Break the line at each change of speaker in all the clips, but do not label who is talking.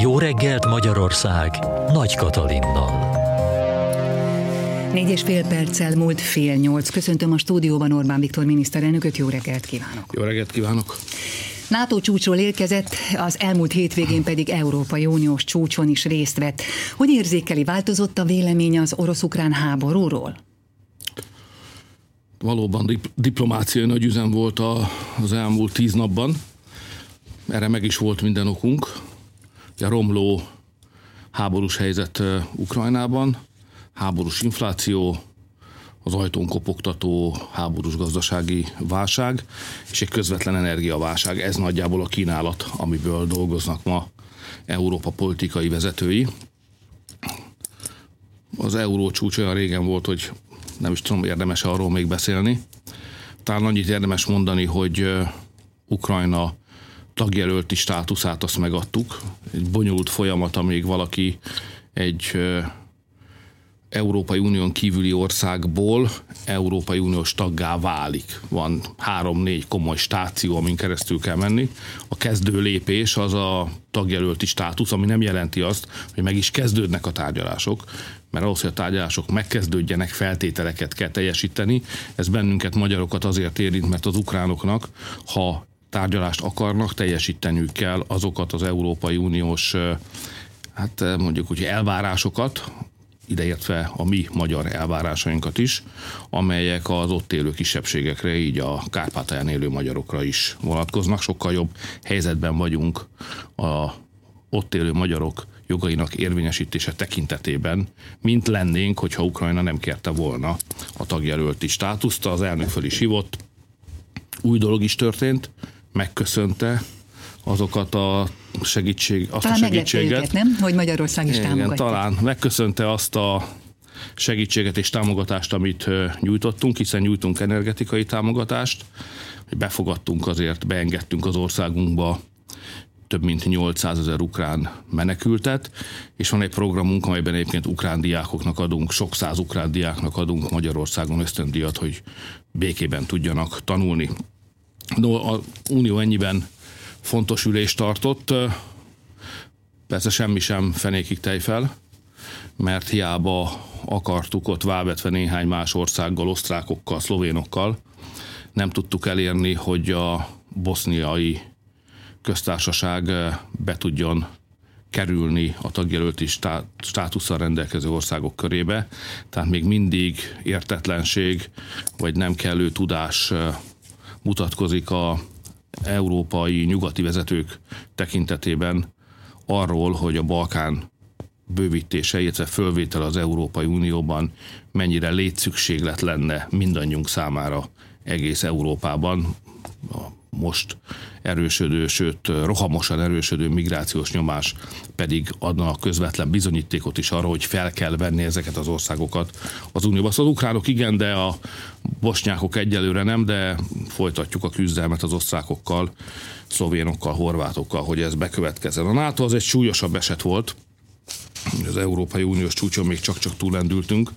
Jó reggelt Magyarország Nagy Katalinnal.
Négy és fél perccel múlt fél nyolc. Köszöntöm a stúdióban Orbán Viktor miniszterelnököt, jó reggelt kívánok!
Jó reggelt kívánok!
NATO csúcsról érkezett, az elmúlt hétvégén pedig Európai Uniós csúcson is részt vett. Hogy érzékeli, változott a vélemény az orosz-ukrán háborúról?
Valóban dip- diplomáciai nagy üzem volt a, az elmúlt tíz napban. Erre meg is volt minden okunk. Romló háborús helyzet Ukrajnában, háborús infláció, az ajtón kopogtató háborús gazdasági válság és egy közvetlen energiaválság. Ez nagyjából a kínálat, amiből dolgoznak ma Európa politikai vezetői. Az euró csúcs olyan régen volt, hogy nem is tudom, érdemes arról még beszélni. Talán annyit érdemes mondani, hogy Ukrajna tagjelölti státuszát azt megadtuk. Egy bonyolult folyamat, amíg valaki egy Európai Unión kívüli országból Európai Uniós taggá válik. Van három-négy komoly stáció, amin keresztül kell menni. A kezdő lépés az a tagjelölti státusz, ami nem jelenti azt, hogy meg is kezdődnek a tárgyalások, mert ahhoz, hogy a tárgyalások megkezdődjenek, feltételeket kell teljesíteni. Ez bennünket, magyarokat azért érint, mert az ukránoknak, ha tárgyalást akarnak, teljesíteniük kell azokat az Európai Uniós hát mondjuk hogy elvárásokat, ideértve a mi magyar elvárásainkat is, amelyek az ott élő kisebbségekre, így a Kárpátalján élő magyarokra is vonatkoznak. Sokkal jobb helyzetben vagyunk a ott élő magyarok jogainak érvényesítése tekintetében, mint lennénk, hogyha Ukrajna nem kérte volna a tagjelölti státuszt. Az elnök föl is hívott, új dolog is történt, megköszönte azokat a segítség, azt
talán
a segítséget.
Őket, nem? Hogy Magyarország is
Igen,
támogatja.
talán megköszönte azt a segítséget és támogatást, amit nyújtottunk, hiszen nyújtunk energetikai támogatást, hogy befogadtunk azért, beengedtünk az országunkba több mint 800 ezer ukrán menekültet, és van egy programunk, amelyben egyébként ukrán diákoknak adunk, sok száz ukrán diáknak adunk Magyarországon ösztöndíjat, hogy békében tudjanak tanulni. No, a Unió ennyiben fontos ülést tartott, persze semmi sem fenékig tejfel, mert hiába akartuk ott válvetve néhány más országgal, osztrákokkal, szlovénokkal, nem tudtuk elérni, hogy a boszniai köztársaság be tudjon kerülni a tagjelölti státusszal rendelkező országok körébe. Tehát még mindig értetlenség, vagy nem kellő tudás mutatkozik a európai nyugati vezetők tekintetében arról, hogy a Balkán bővítése, illetve fölvétel az Európai Unióban mennyire létszükséglet lenne mindannyiunk számára egész Európában. A most erősödő, sőt rohamosan erősödő migrációs nyomás pedig adna a közvetlen bizonyítékot is arra, hogy fel kell venni ezeket az országokat az Unióba. Szóval az ukránok igen, de a bosnyákok egyelőre nem, de folytatjuk a küzdelmet az osztrákokkal, szlovénokkal, horvátokkal, hogy ez bekövetkezzen. A NATO az egy súlyosabb eset volt, az Európai Uniós csúcson még csak-csak túlendültünk,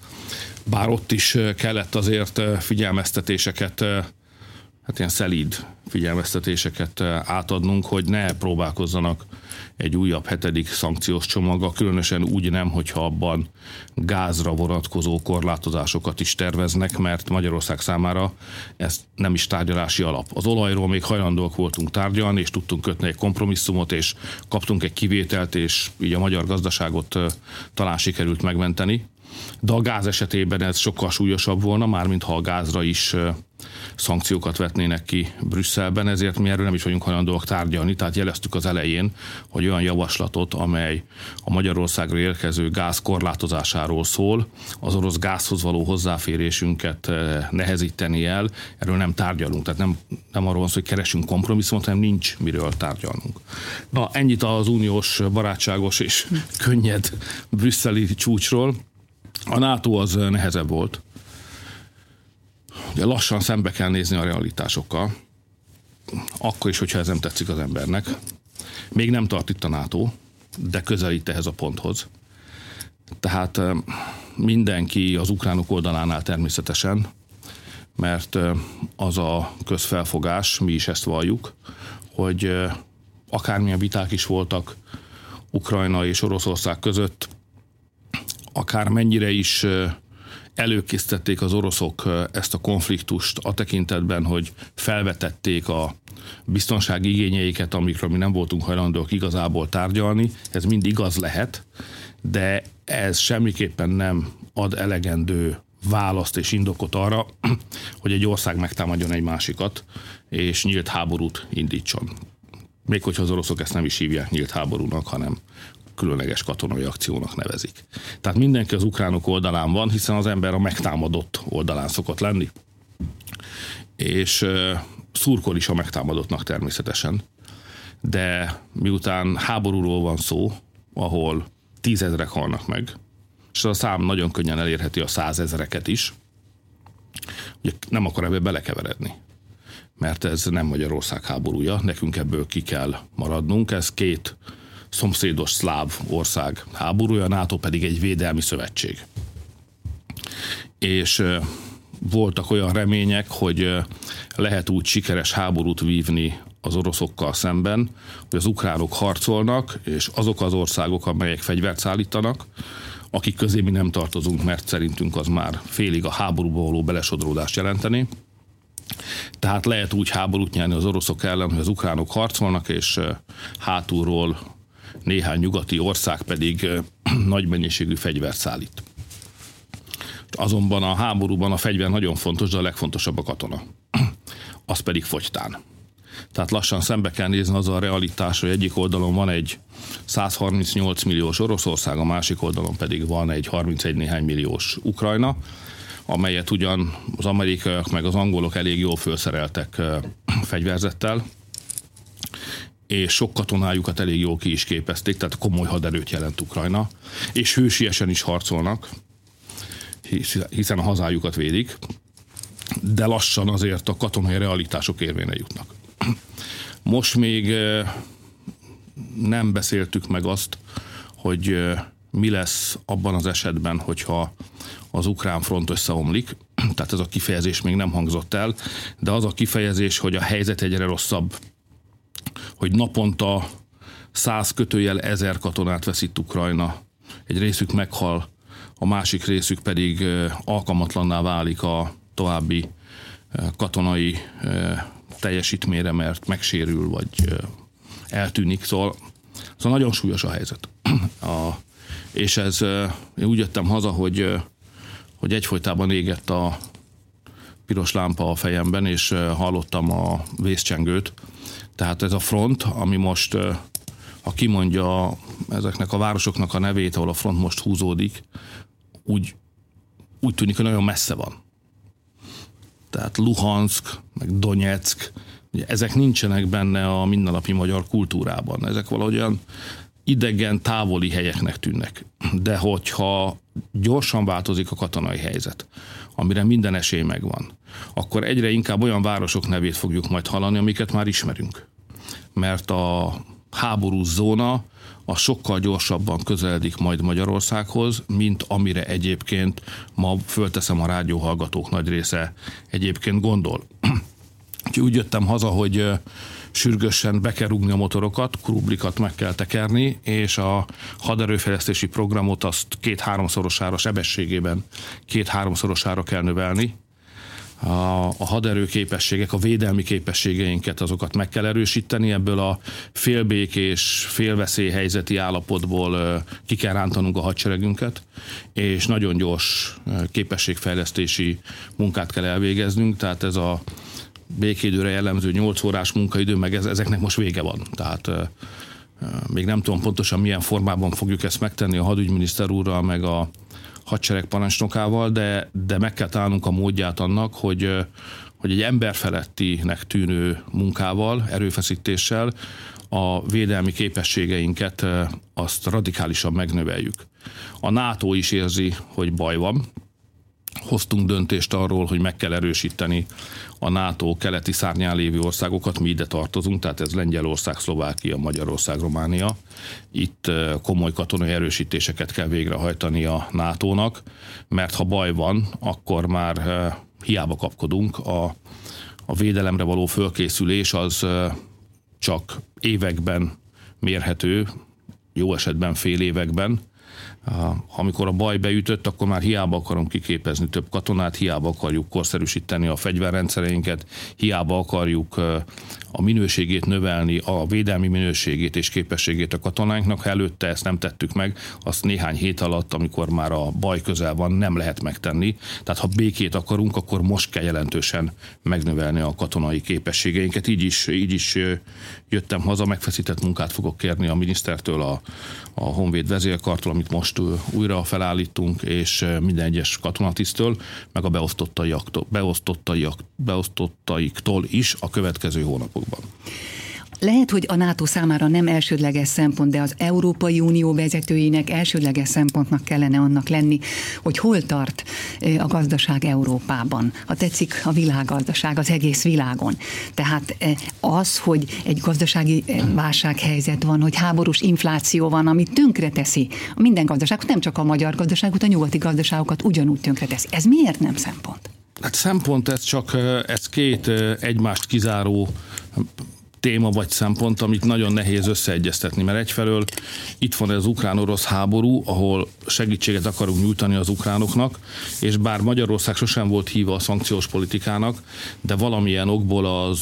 bár ott is kellett azért figyelmeztetéseket hát ilyen szelíd figyelmeztetéseket átadnunk, hogy ne próbálkozzanak egy újabb hetedik szankciós csomaga, különösen úgy nem, hogyha abban gázra vonatkozó korlátozásokat is terveznek, mert Magyarország számára ez nem is tárgyalási alap. Az olajról még hajlandóak voltunk tárgyalni, és tudtunk kötni egy kompromisszumot, és kaptunk egy kivételt, és így a magyar gazdaságot talán sikerült megmenteni. De a gáz esetében ez sokkal súlyosabb volna, mármint ha a gázra is szankciókat vetnének ki Brüsszelben, ezért mi erről nem is vagyunk hajlandóak tárgyalni, tehát jeleztük az elején, hogy olyan javaslatot, amely a Magyarországra érkező gáz korlátozásáról szól, az orosz gázhoz való hozzáférésünket nehezíteni el, erről nem tárgyalunk, tehát nem, nem arról van szó, hogy keresünk kompromisszumot, hanem nincs miről tárgyalnunk. Na, ennyit az uniós barátságos és könnyed brüsszeli csúcsról. A NATO az nehezebb volt. Ugye lassan szembe kell nézni a realitásokkal, akkor is, hogyha ez nem tetszik az embernek. Még nem tart itt a NATO, de közelít ehhez a ponthoz. Tehát mindenki az ukránok oldalánál természetesen, mert az a közfelfogás, mi is ezt valljuk, hogy akármilyen viták is voltak Ukrajna és Oroszország között akár mennyire is előkészítették az oroszok ezt a konfliktust a tekintetben, hogy felvetették a biztonsági igényeiket, amikről mi nem voltunk hajlandók igazából tárgyalni. Ez mind igaz lehet, de ez semmiképpen nem ad elegendő választ és indokot arra, hogy egy ország megtámadjon egy másikat, és nyílt háborút indítson. Még hogyha az oroszok ezt nem is hívják nyílt háborúnak, hanem különleges katonai akciónak nevezik. Tehát mindenki az ukránok oldalán van, hiszen az ember a megtámadott oldalán szokott lenni. És szurkol is a megtámadottnak természetesen. De miután háborúról van szó, ahol tízezrek halnak meg, és a szám nagyon könnyen elérheti a százezreket is, ugye nem akar ebbe belekeveredni mert ez nem Magyarország háborúja, nekünk ebből ki kell maradnunk. Ez két szomszédos szláv ország háborúja, NATO pedig egy védelmi szövetség. És voltak olyan remények, hogy lehet úgy sikeres háborút vívni az oroszokkal szemben, hogy az ukránok harcolnak, és azok az országok, amelyek fegyvert szállítanak, akik közé mi nem tartozunk, mert szerintünk az már félig a háborúba való belesodródást jelenteni. Tehát lehet úgy háborút nyerni az oroszok ellen, hogy az ukránok harcolnak, és hátulról néhány nyugati ország pedig nagy mennyiségű fegyvert szállít. Azonban a háborúban a fegyver nagyon fontos, de a legfontosabb a katona. Az pedig fogytán. Tehát lassan szembe kell nézni az a realitás, hogy egyik oldalon van egy 138 milliós Oroszország, a másik oldalon pedig van egy 31 néhány milliós Ukrajna, amelyet ugyan az amerikaiak meg az angolok elég jól felszereltek fegyverzettel, és sok katonájukat elég jól ki is képezték, tehát komoly haderőt jelent Ukrajna, és hősiesen is harcolnak, hiszen a hazájukat védik, de lassan azért a katonai realitások érvényre jutnak. Most még nem beszéltük meg azt, hogy mi lesz abban az esetben, hogyha az ukrán front összeomlik, tehát ez a kifejezés még nem hangzott el, de az a kifejezés, hogy a helyzet egyre rosszabb, hogy naponta száz kötőjel ezer katonát veszít Ukrajna, egy részük meghal, a másik részük pedig alkalmatlanná válik a további katonai teljesítményre, mert megsérül, vagy eltűnik. Szóval, szóval nagyon súlyos a helyzet. A, és ez, én úgy jöttem haza, hogy, hogy egyfolytában égett a piros lámpa a fejemben, és hallottam a vészcsengőt. Tehát ez a front, ami most, ha kimondja ezeknek a városoknak a nevét, ahol a front most húzódik, úgy, úgy tűnik, hogy nagyon messze van. Tehát Luhansk, meg Donetsk, ugye ezek nincsenek benne a mindennapi magyar kultúrában. Ezek valahogyan idegen, távoli helyeknek tűnnek. De hogyha gyorsan változik a katonai helyzet, amire minden esély megvan, akkor egyre inkább olyan városok nevét fogjuk majd hallani, amiket már ismerünk. Mert a háborús zóna a sokkal gyorsabban közeledik majd Magyarországhoz, mint amire egyébként ma fölteszem a rádióhallgatók nagy része egyébként gondol. Úgyhogy úgy jöttem haza, hogy sürgősen be kell rúgni a motorokat, krublikat meg kell tekerni, és a haderőfejlesztési programot azt két-háromszorosára sebességében két-háromszorosára kell növelni, a, a haderő képességek, a védelmi képességeinket, azokat meg kell erősíteni, ebből a félbékés, félveszélyhelyzeti állapotból ki kell rántanunk a hadseregünket, és nagyon gyors képességfejlesztési munkát kell elvégeznünk, tehát ez a békédőre jellemző 8 órás munkaidő, meg ez, ezeknek most vége van. Tehát még nem tudom pontosan milyen formában fogjuk ezt megtenni a hadügyminiszter úrral, meg a hadsereg parancsnokával, de, de meg kell találnunk a módját annak, hogy, hogy egy emberfelettinek tűnő munkával, erőfeszítéssel a védelmi képességeinket azt radikálisan megnöveljük. A NATO is érzi, hogy baj van, hoztunk döntést arról, hogy meg kell erősíteni a NATO keleti szárnyán lévő országokat, mi ide tartozunk, tehát ez Lengyelország, Szlovákia, Magyarország, Románia. Itt komoly katonai erősítéseket kell végrehajtani a NATO-nak, mert ha baj van, akkor már hiába kapkodunk. A, a védelemre való fölkészülés az csak években mérhető, jó esetben fél években, amikor a baj beütött, akkor már hiába akarom kiképezni több katonát, hiába akarjuk korszerűsíteni a fegyverrendszereinket, hiába akarjuk a minőségét növelni, a védelmi minőségét és képességét a katonáinknak. Ha előtte ezt nem tettük meg, azt néhány hét alatt, amikor már a baj közel van, nem lehet megtenni. Tehát ha békét akarunk, akkor most kell jelentősen megnövelni a katonai képességeinket. Így is, így is jöttem haza, megfeszített munkát fogok kérni a minisztertől, a, a Honvéd vezérkartól, amit most újra felállítunk, és minden egyes katonatisztől, meg a beosztottaiaktól, beosztottaiak, beosztottaiktól is a következő hónapokban.
Lehet, hogy a NATO számára nem elsődleges szempont, de az Európai Unió vezetőinek elsődleges szempontnak kellene annak lenni, hogy hol tart a gazdaság Európában. Ha tetszik, a világgazdaság az egész világon. Tehát az, hogy egy gazdasági válsághelyzet van, hogy háborús infláció van, ami tönkre teszi minden gazdaságot, nem csak a magyar gazdaságot, a nyugati gazdaságokat ugyanúgy tönkre teszi. Ez miért nem szempont?
Hát szempont ez csak ez két egymást kizáró téma vagy szempont, amit nagyon nehéz összeegyeztetni, mert egyfelől itt van az ukrán-orosz háború, ahol segítséget akarunk nyújtani az ukránoknak, és bár Magyarország sosem volt híva a szankciós politikának, de valamilyen okból az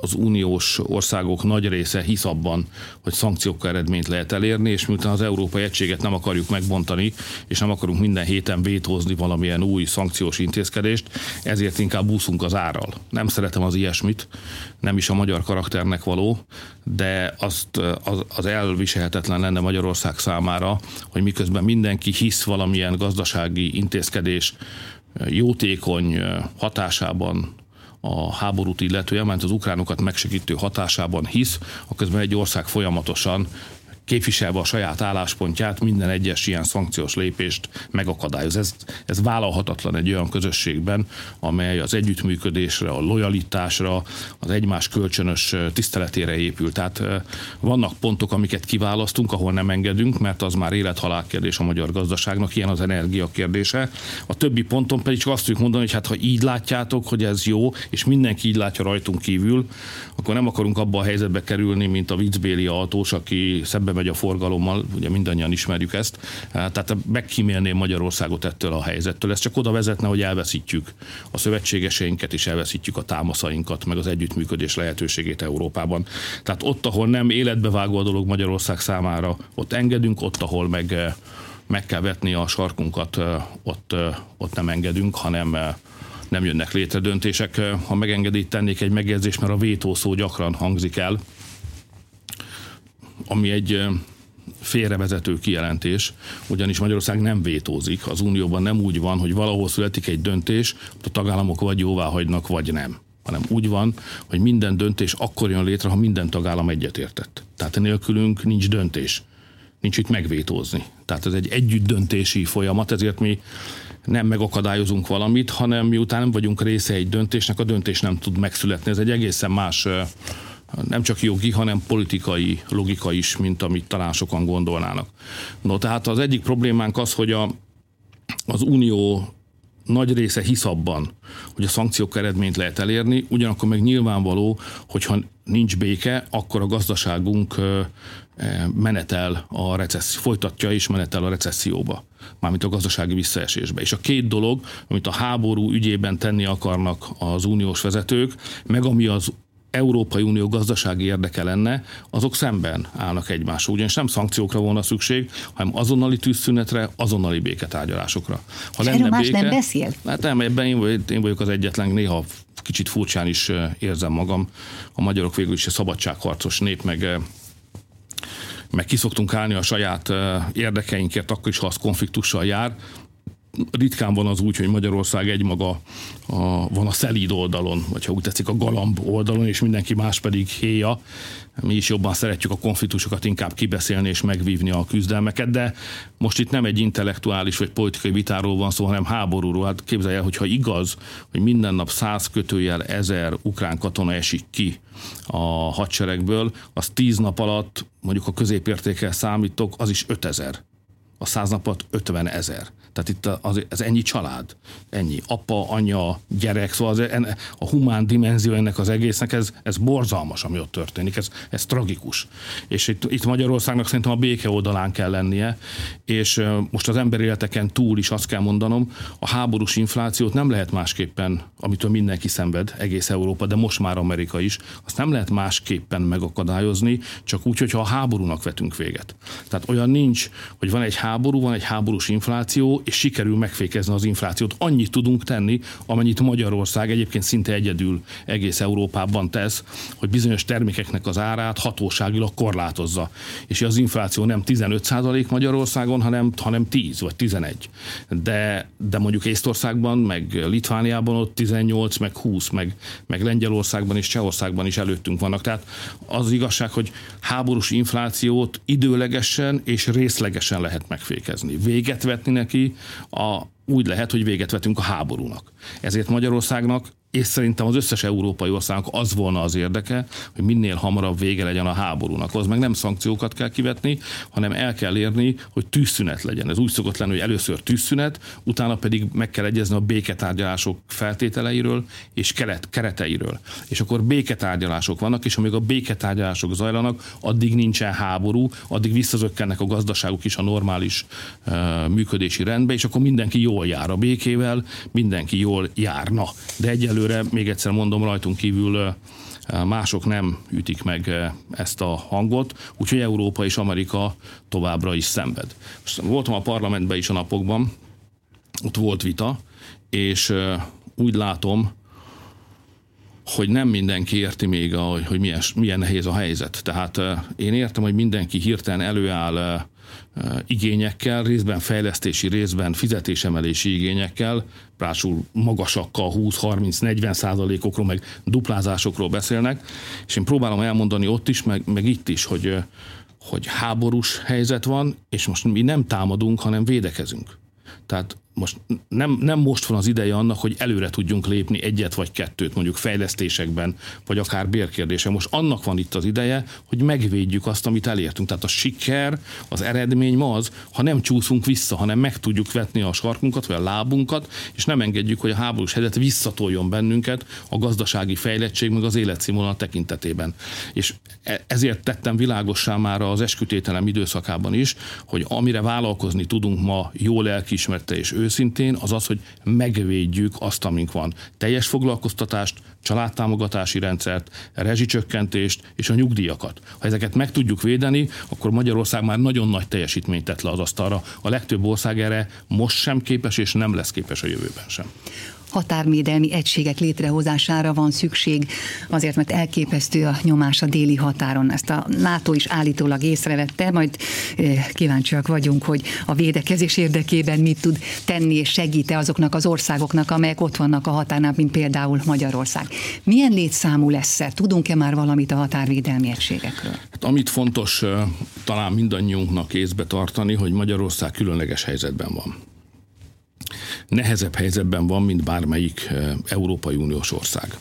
az uniós országok nagy része hisz abban, hogy szankciókkal eredményt lehet elérni, és miután az európai egységet nem akarjuk megbontani, és nem akarunk minden héten vétózni valamilyen új szankciós intézkedést, ezért inkább úszunk az árral. Nem szeretem az ilyesmit, nem is a magyar karakternek való, de azt, az, az elviselhetetlen lenne Magyarország számára, hogy miközben mindenki hisz valamilyen gazdasági intézkedés jótékony hatásában a háborút illetően, mert az ukránokat megsegítő hatásában hisz, aközben egy ország folyamatosan képviselve a saját álláspontját minden egyes ilyen szankciós lépést megakadályoz. Ez, ez vállalhatatlan egy olyan közösségben, amely az együttműködésre, a lojalitásra, az egymás kölcsönös tiszteletére épül. Tehát vannak pontok, amiket kiválasztunk, ahol nem engedünk, mert az már élethalál kérdés a magyar gazdaságnak, ilyen az energia kérdése. A többi ponton pedig csak azt tudjuk mondani, hogy hát ha így látjátok, hogy ez jó, és mindenki így látja rajtunk kívül, akkor nem akarunk abba a helyzetbe kerülni, mint a viccbéli autós, aki szembe megy a forgalommal, ugye mindannyian ismerjük ezt, tehát megkímélném Magyarországot ettől a helyzettől. Ez csak oda vezetne, hogy elveszítjük a szövetségeseinket, és elveszítjük a támaszainkat, meg az együttműködés lehetőségét Európában. Tehát ott, ahol nem életbevágó a dolog Magyarország számára, ott engedünk, ott, ahol meg meg kell vetni a sarkunkat, ott, ott nem engedünk, hanem nem jönnek létre döntések. Ha megengedít, tennék egy megjegyzést, mert a vétó szó gyakran hangzik el, ami egy félrevezető kijelentés, ugyanis Magyarország nem vétózik. Az Unióban nem úgy van, hogy valahol születik egy döntés, a tagállamok vagy jóvá hagynak, vagy nem hanem úgy van, hogy minden döntés akkor jön létre, ha minden tagállam egyetértett. Tehát nélkülünk nincs döntés. Nincs itt megvétózni. Tehát ez egy együtt döntési folyamat, ezért mi nem megakadályozunk valamit, hanem miután nem vagyunk része egy döntésnek, a döntés nem tud megszületni. Ez egy egészen más nem csak jogi, hanem politikai logika is, mint amit talán sokan gondolnának. No, tehát az egyik problémánk az, hogy a, az Unió nagy része hisz abban, hogy a szankciók eredményt lehet elérni, ugyanakkor meg nyilvánvaló, hogyha nincs béke, akkor a gazdaságunk menetel a recesszió, folytatja és menetel a recesszióba, mármint a gazdasági visszaesésbe. És a két dolog, amit a háború ügyében tenni akarnak az uniós vezetők, meg ami az Európai Unió gazdasági érdeke lenne, azok szemben állnak egymással. Ugyanis nem szankciókra volna szükség, hanem azonnali tűzszünetre, azonnali béketárgyalásokra.
Ha lenne más béke, nem beszél?
Hát nem, ebben én, vagyok, én vagyok az egyetlen, néha kicsit furcsán is érzem magam. A magyarok végül is a szabadságharcos nép, meg meg kiszoktunk állni a saját érdekeinkért, akkor is, ha az konfliktussal jár, ritkán van az úgy, hogy Magyarország egymaga a, van a szelíd oldalon, vagy ha úgy tetszik a galamb oldalon, és mindenki más pedig héja. Mi is jobban szeretjük a konfliktusokat inkább kibeszélni és megvívni a küzdelmeket, de most itt nem egy intellektuális vagy politikai vitáról van szó, hanem háborúról. Hát képzelje el, hogyha igaz, hogy minden nap száz kötőjel ezer ukrán katona esik ki a hadseregből, az tíz nap alatt, mondjuk a középértékkel számítok, az is ötezer a száz napot 50 ezer. Tehát itt az, az ennyi család, ennyi apa, anya, gyerek, szóval az, a humán dimenzió ennek az egésznek, ez, ez borzalmas, ami ott történik, ez, ez tragikus. És itt, itt Magyarországnak szerintem a béke oldalán kell lennie, és most az emberi életeken túl is azt kell mondanom, a háborús inflációt nem lehet másképpen, amitől mindenki szenved, egész Európa, de most már Amerika is, azt nem lehet másképpen megakadályozni, csak úgy, hogyha a háborúnak vetünk véget. Tehát olyan nincs, hogy van egy háború, van egy háborús infláció, és sikerül megfékezni az inflációt. Annyit tudunk tenni, amennyit Magyarország egyébként szinte egyedül egész Európában tesz, hogy bizonyos termékeknek az árát hatóságilag korlátozza. És az infláció nem 15% Magyarországon, hanem, hanem 10 vagy 11. De, de mondjuk Észtországban, meg Litvániában ott 18, meg 20, meg, meg Lengyelországban és Csehországban is előttünk vannak. Tehát az igazság, hogy háborús inflációt időlegesen és részlegesen lehet megfékezni. Véget vetni neki a, úgy lehet, hogy véget vetünk a háborúnak. Ezért Magyarországnak és szerintem az összes európai országnak az volna az érdeke, hogy minél hamarabb vége legyen a háborúnak. Az meg nem szankciókat kell kivetni, hanem el kell érni, hogy tűzszünet legyen. Ez úgy szokott lenni, hogy először tűzszünet, utána pedig meg kell egyezni a béketárgyalások feltételeiről és keret, kereteiről. És akkor béketárgyalások vannak, és amíg a béketárgyalások zajlanak, addig nincsen háború, addig visszazökkennek a gazdaságok is a normális uh, működési rendbe, és akkor mindenki jól jár a békével, mindenki jól járna. De egyelőre egyelőre, még egyszer mondom, rajtunk kívül mások nem ütik meg ezt a hangot, úgyhogy Európa és Amerika továbbra is szenved. Most voltam a parlamentben is a napokban, ott volt vita, és úgy látom, hogy nem mindenki érti még, hogy milyen, milyen nehéz a helyzet. Tehát én értem, hogy mindenki hirtelen előáll igényekkel, részben fejlesztési, részben fizetésemelési igényekkel, rásul magasakkal, 20-30-40 százalékokról, meg duplázásokról beszélnek, és én próbálom elmondani ott is, meg, meg itt is, hogy, hogy háborús helyzet van, és most mi nem támadunk, hanem védekezünk. Tehát most nem, nem most van az ideje annak, hogy előre tudjunk lépni egyet vagy kettőt, mondjuk fejlesztésekben, vagy akár bérkérdése. Most annak van itt az ideje, hogy megvédjük azt, amit elértünk. Tehát a siker, az eredmény ma az, ha nem csúszunk vissza, hanem meg tudjuk vetni a sarkunkat, vagy a lábunkat, és nem engedjük, hogy a háborús helyzet visszatoljon bennünket a gazdasági fejlettség, meg az életszínvonal tekintetében. És e, ezért tettem világossá már az eskütételem időszakában is, hogy amire vállalkozni tudunk ma jó lelkiismerte és őszintén, az az, hogy megvédjük azt, amink van. Teljes foglalkoztatást, családtámogatási rendszert, rezsicsökkentést és a nyugdíjakat. Ha ezeket meg tudjuk védeni, akkor Magyarország már nagyon nagy teljesítményt tett le az asztalra. A legtöbb ország erre most sem képes, és nem lesz képes a jövőben sem
határvédelmi egységek létrehozására van szükség, azért, mert elképesztő a nyomás a déli határon. Ezt a NATO is állítólag észrevette, majd kíváncsiak vagyunk, hogy a védekezés érdekében mit tud tenni és segíte azoknak az országoknak, amelyek ott vannak a határnál, mint például Magyarország. Milyen létszámú lesz-e? Tudunk-e már valamit a határvédelmi egységekről?
Hát, amit fontos talán mindannyiunknak észbe tartani, hogy Magyarország különleges helyzetben van nehezebb helyzetben van, mint bármelyik Európai Uniós ország.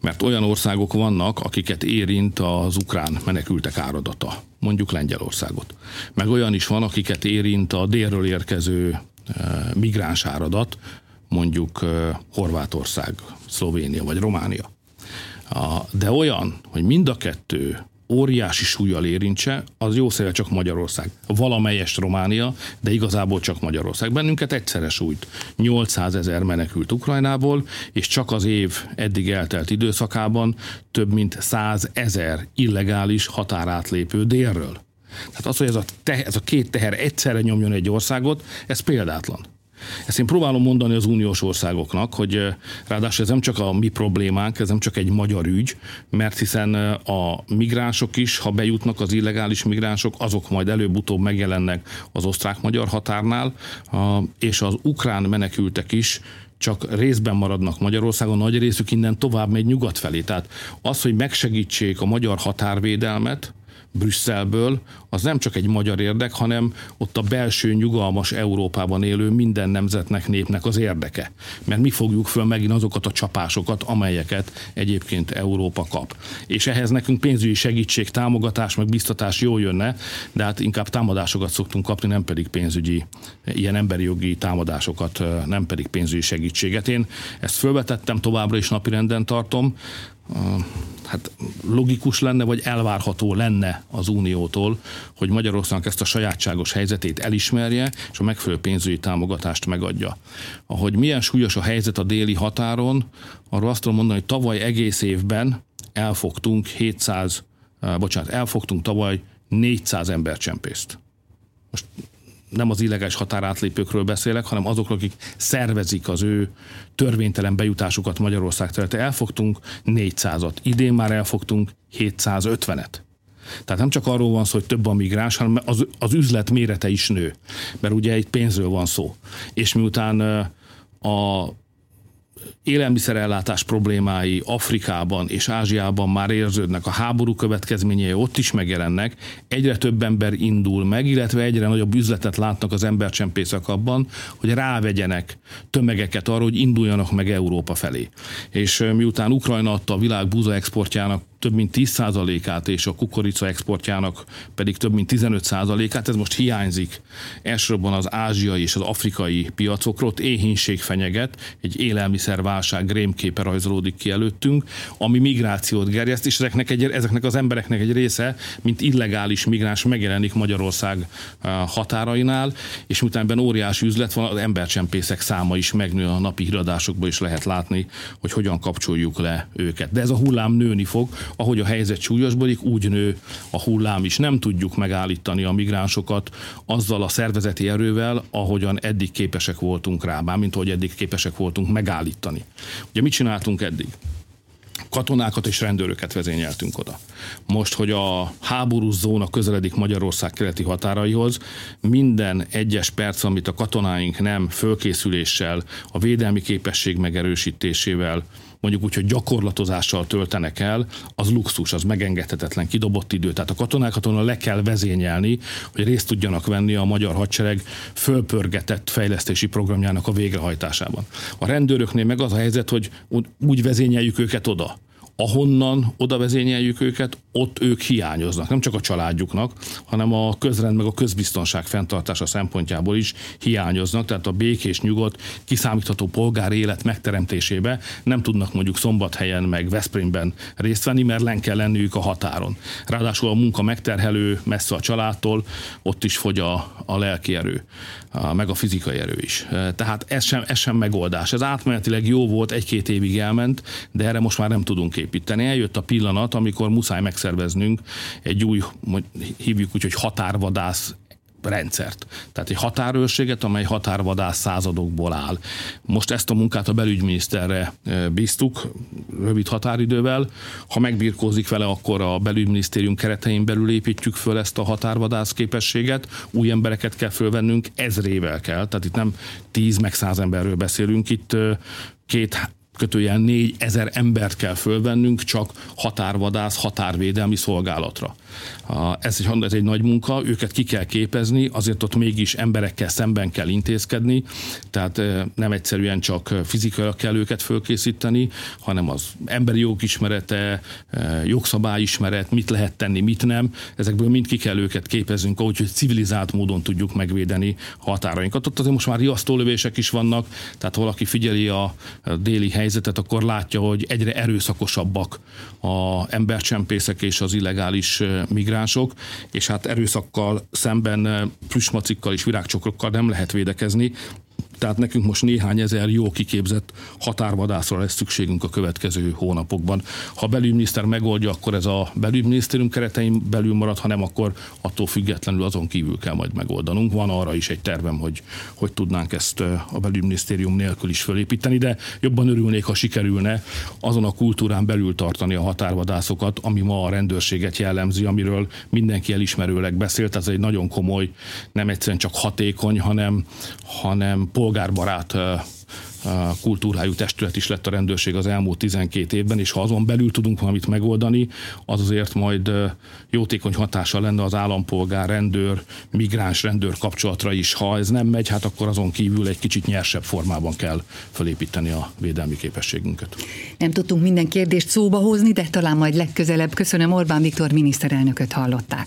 Mert olyan országok vannak, akiket érint az ukrán menekültek áradata, mondjuk Lengyelországot. Meg olyan is van, akiket érint a délről érkező migráns áradat, mondjuk Horvátország, Szlovénia vagy Románia. De olyan, hogy mind a kettő óriási súlyjal érintse, az jó széle csak Magyarország. Valamelyest Románia, de igazából csak Magyarország. Bennünket egyszerre sújt. 800 ezer menekült Ukrajnából, és csak az év eddig eltelt időszakában több mint 100 ezer illegális határátlépő délről. Tehát az, hogy ez a, te, ez a két teher egyszerre nyomjon egy országot, ez példátlan. Ezt én próbálom mondani az uniós országoknak, hogy ráadásul ez nem csak a mi problémánk, ez nem csak egy magyar ügy, mert hiszen a migránsok is, ha bejutnak az illegális migránsok, azok majd előbb-utóbb megjelennek az osztrák-magyar határnál, és az ukrán menekültek is csak részben maradnak Magyarországon, nagy részük innen tovább megy nyugat felé. Tehát az, hogy megsegítsék a magyar határvédelmet, Brüsszelből, az nem csak egy magyar érdek, hanem ott a belső nyugalmas Európában élő minden nemzetnek, népnek az érdeke. Mert mi fogjuk föl megint azokat a csapásokat, amelyeket egyébként Európa kap. És ehhez nekünk pénzügyi segítség, támogatás, meg biztatás jó jönne, de hát inkább támadásokat szoktunk kapni, nem pedig pénzügyi, ilyen emberi jogi támadásokat, nem pedig pénzügyi segítséget. Én ezt fölvetettem, továbbra is napirenden tartom, hát logikus lenne, vagy elvárható lenne az Uniótól, hogy Magyarországnak ezt a sajátságos helyzetét elismerje, és a megfelelő pénzügyi támogatást megadja. Ahogy milyen súlyos a helyzet a déli határon, arról azt tudom mondani, hogy tavaly egész évben elfogtunk 700, bocsánat, elfogtunk tavaly 400 embercsempészt. Most nem az illegális határátlépőkről beszélek, hanem azokról, akik szervezik az ő törvénytelen bejutásukat Magyarország területre. Elfogtunk 400-at, idén már elfogtunk 750-et. Tehát nem csak arról van szó, hogy több a migráns, hanem az, az üzlet mérete is nő. Mert ugye egy pénzről van szó. És miután a élelmiszerellátás problémái Afrikában és Ázsiában már érződnek, a háború következményei ott is megjelennek, egyre több ember indul meg, illetve egyre nagyobb üzletet látnak az embercsempészek abban, hogy rávegyenek tömegeket arra, hogy induljanak meg Európa felé. És miután Ukrajna adta a világ búza exportjának több mint 10%-át, és a kukorica exportjának pedig több mint 15%-át, ez most hiányzik elsősorban az ázsiai és az afrikai piacokról, ott éhínség fenyeget, egy élelmiszerválság rémképe rajzolódik ki előttünk, ami migrációt gerjeszt, és ezeknek, egy, ezeknek az embereknek egy része, mint illegális migráns megjelenik Magyarország eh, határainál, és ebben óriási üzlet van, az embercsempészek száma is megnő a napi híradásokban is lehet látni, hogy hogyan kapcsoljuk le őket. De ez a hullám nőni fog, ahogy a helyzet súlyosbodik, úgy nő a hullám is. Nem tudjuk megállítani a migránsokat azzal a szervezeti erővel, ahogyan eddig képesek voltunk rá, mint hogy eddig képesek voltunk megállítani. Ugye mit csináltunk eddig? katonákat és rendőröket vezényeltünk oda. Most, hogy a háborús zóna közeledik Magyarország keleti határaihoz, minden egyes perc, amit a katonáink nem fölkészüléssel, a védelmi képesség megerősítésével, mondjuk úgy, hogy gyakorlatozással töltenek el, az luxus, az megengedhetetlen, kidobott idő. Tehát a katonákat onnan le kell vezényelni, hogy részt tudjanak venni a magyar hadsereg fölpörgetett fejlesztési programjának a végrehajtásában. A rendőröknél meg az a helyzet, hogy úgy vezényeljük őket oda, ahonnan oda vezényeljük őket, ott ők hiányoznak. Nem csak a családjuknak, hanem a közrend meg a közbiztonság fenntartása szempontjából is hiányoznak. Tehát a békés, nyugodt, kiszámítható polgári élet megteremtésébe nem tudnak mondjuk Szombathelyen meg Veszprémben részt venni, mert len kell lenniük a határon. Ráadásul a munka megterhelő, messze a családtól, ott is fogy a, a lelki erő, a, meg a fizikai erő is. Tehát ez sem, ez sem megoldás. Ez átmenetileg jó volt, egy-két évig elment, de erre most már nem tudunk építeni. Eljött a pillanat, amikor muszáj megszerveznünk egy új, hívjuk úgy, hogy határvadász rendszert. Tehát egy határőrséget, amely határvadász századokból áll. Most ezt a munkát a belügyminiszterre e, bíztuk, rövid határidővel. Ha megbirkózik vele, akkor a belügyminisztérium keretein belül építjük föl ezt a határvadász képességet. Új embereket kell fölvennünk, ezrével kell. Tehát itt nem tíz meg száz emberről beszélünk, itt e, két kötőjel 4 ezer embert kell fölvennünk csak határvadász, határvédelmi szolgálatra. Ez egy, ez egy nagy munka, őket ki kell képezni, azért ott mégis emberekkel szemben kell intézkedni, tehát nem egyszerűen csak fizikailag kell őket fölkészíteni, hanem az emberi jog ismerete, jogszabályismeret, mit lehet tenni, mit nem, ezekből mind ki kell őket képeznünk, ahogy hogy civilizált módon tudjuk megvédeni határainkat. Ott azért most már riasztólövések is vannak, tehát valaki figyeli a déli helyzetet, akkor látja, hogy egyre erőszakosabbak a embercsempészek és az illegális migránsok, és hát erőszakkal szemben plüsmacikkal és virágcsokrokkal nem lehet védekezni, tehát nekünk most néhány ezer jó kiképzett határvadászra lesz szükségünk a következő hónapokban. Ha belügyminiszter megoldja, akkor ez a belügyminisztérium keretein belül marad, ha nem, akkor attól függetlenül azon kívül kell majd megoldanunk. Van arra is egy tervem, hogy hogy tudnánk ezt a belügyminisztérium nélkül is fölépíteni, de jobban örülnék, ha sikerülne azon a kultúrán belül tartani a határvadászokat, ami ma a rendőrséget jellemzi, amiről mindenki elismerőleg beszélt. Ez egy nagyon komoly, nem egyszerűen csak hatékony, hanem, hanem polgárbarát kultúrájú testület is lett a rendőrség az elmúlt 12 évben, és ha azon belül tudunk valamit megoldani, az azért majd jótékony hatása lenne az állampolgár, rendőr, migráns rendőr kapcsolatra is. Ha ez nem megy, hát akkor azon kívül egy kicsit nyersebb formában kell felépíteni a védelmi képességünket.
Nem tudtunk minden kérdést szóba hozni, de talán majd legközelebb. Köszönöm Orbán Viktor miniszterelnököt hallották.